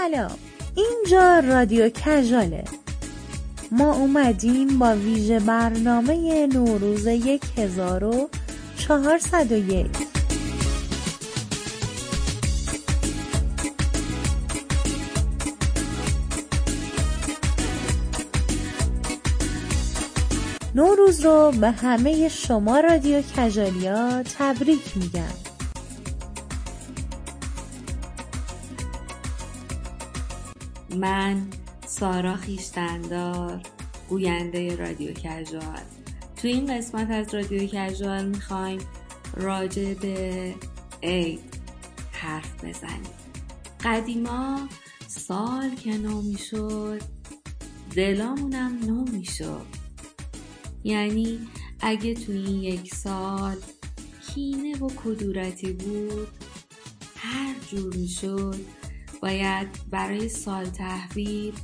سلام. اینجا رادیو کژاله. ما اومدیم با ویژه برنامه نوروز یک هزار و چهارصد و یک. نوروز رو به همه شما رادیو کجالیا تبریک میگم. من سارا خیشتندار گوینده رادیو کجال تو این قسمت از رادیو کجال می‌خوایم راجع به عید حرف بزنیم. قدیما سال که نو می‌شد دلامونم نو می‌شد. یعنی اگه تو این یک سال کینه و کدورتی بود هر جور می‌شد باید برای سال تحویل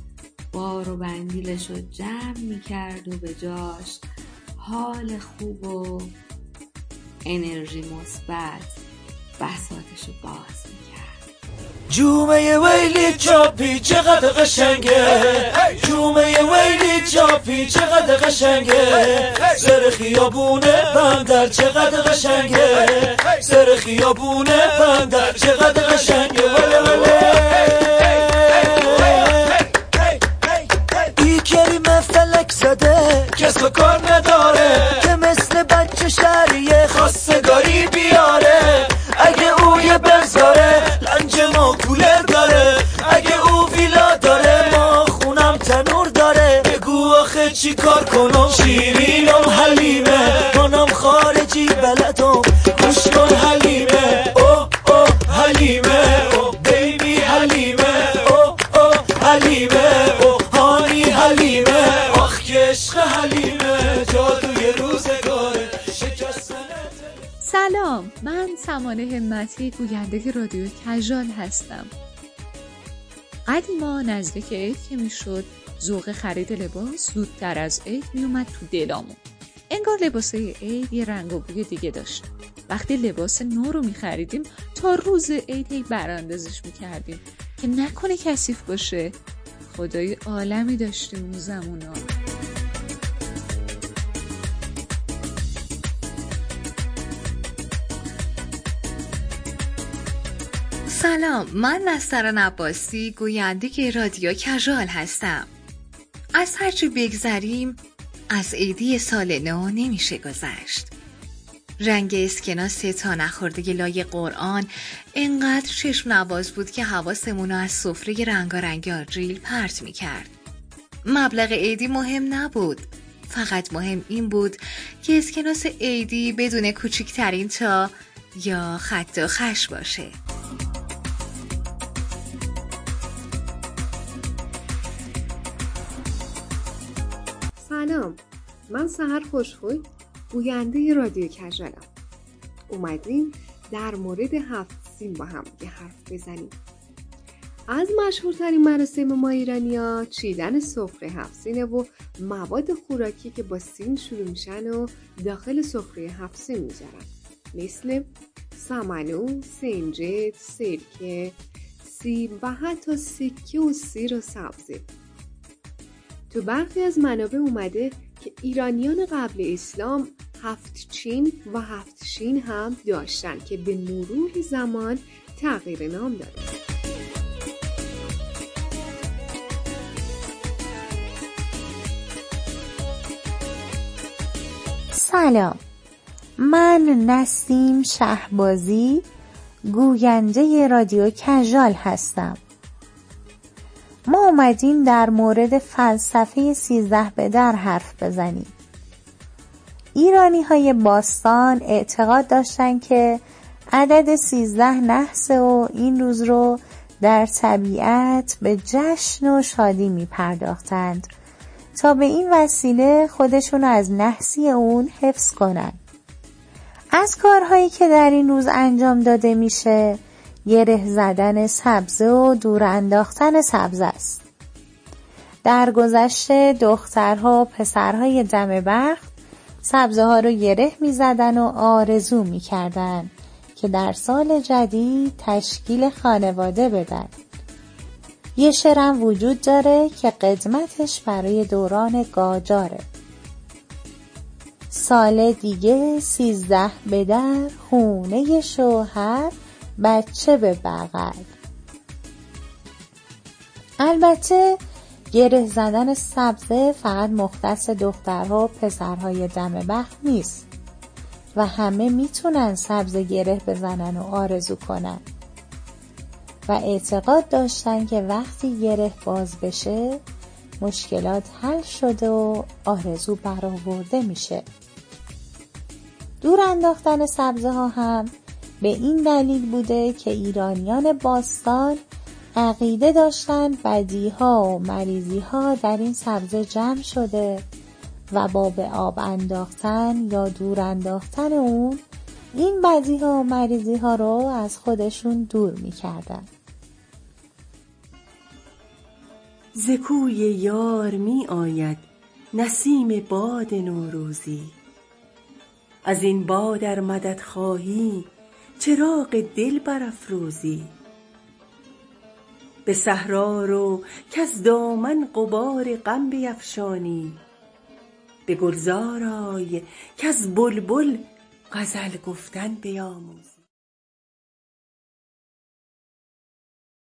بار و بندیلش رو جمع می‌کرد و به جاش حال خوب و انرژی مثبت بساتش رو باز می‌کرد. جومه ویلی چاپی چقدر قشنگه. جومه ویلی چاپی چقدر قشنگه. سر خیابونه بندر چقدر قشنگه. سر خیابونه بندر چقدر قشنگه. وله وله ای کریم فلک زده. کس و کار نداره. که مثل بچه شهریه خواستگاری بیاره. اگه او یه بزاره لنج ما کولر داره. اگه او ویلا داره ما خونم تنور داره. بگو آخه چی کار کنم؟ شیرینم حلیمه. حلیمه او هانی حلیمه. آخ که حلیمه جادوی روزگاره. سلام من سمانه همتی گوینده رادیو کژال هستم. قدیما نزدیک عید که می‌شد ذوق خرید لباس زودتر از عید میومد تو دلامون. انگار لباسای عید یه رنگ و بوی دیگه داشت. وقتی لباس نو رو میخریدیم تا روز عید هی براندازش می‌کردیم. که نکنه کثیف باشه. خدای عالمی داشتیم اون زمونا. سلام من نستران عباسی گوینده رادیو کژال هستم. از هرچی بگذریم از عیدی سال نو نمیشه گذشت. رنگ اسکناس تا نخورده لای قرآن. انقدر چشم نواز بود که حواسمون از سفره رنگارنگ آجیل پرت می‌کرد. مبلغ عیدی مهم نبود. فقط مهم این بود که اسکناس عیدی بدون کوچکترین تا یا خط و خش باشه. سلام. من سهر خوشخوی. گوینده رادیو کژالم اومدیم در مورد هفت سین با هم دیگه حرف بزنیم. از مشهورترین مراسم ما ایرانیا چیدن سفره هفت سینه و مواد خوراکی که با سین شروع میشن و داخل سفره هفت سین می‌ذارن مثل سمنو، سنجد، سرکه، سیب و حتی سکه و سیر و سبزه. تو برخی از منابع اومده ایرانیان قبل اسلام هفت چین و هفت شین هم داشتن که به مرور زمان تغییر نام داده سلام. من نسیم شهبازی گوینده رادیو کژال هستم. ما اومدیم در مورد فلسفه سیزده به در حرف بزنیم ایرانی های باستان اعتقاد داشتن که عدد سیزده نحسه و این روز رو در طبیعت به جشن و شادی می پرداختند تا به این وسیله خودشون از نحسی اون حفظ کنند. از کارهایی که در این روز انجام داده میشه گره زدن سبزه و دور انداختن سبزه است. در گذشته دخترها و پسرهای دم بخت سبزه ها رو گره می زدن و آرزو می کردن که در سال جدید تشکیل خانواده بدن. یه شرم وجود داره که قدمتش برای دوران گاجاره سال دیگه سیزده به در خونه شوهر بچه به بغل. البته گره زدن سبزه فقط مختص دخترها و پسرهای دم بخت نیست و همه می‌تونن سبزه گره بزنن و آرزو کنن. و اعتقاد داشتن که وقتی گره باز بشه مشکلات حل شده و آرزو برآورده میشه. دور انداختن سبزه ها هم به این دلیل بوده که ایرانیان باستان عقیده داشتن بدیها و مریضیها در این سبزه جمع شده و با به آب انداختن یا دور انداختن اون این بدیها و مریضیها رو از خودشون دور می‌کردن. ز کوی یار می آید نسیم باد نوروزی. از این باد ار مدد خواهی چراغ دل برافروزی. به صحرا رو کز دامن غبار غم بیفشانی. به گلزار آی کز بلبل غزل گفتن بیاموزی.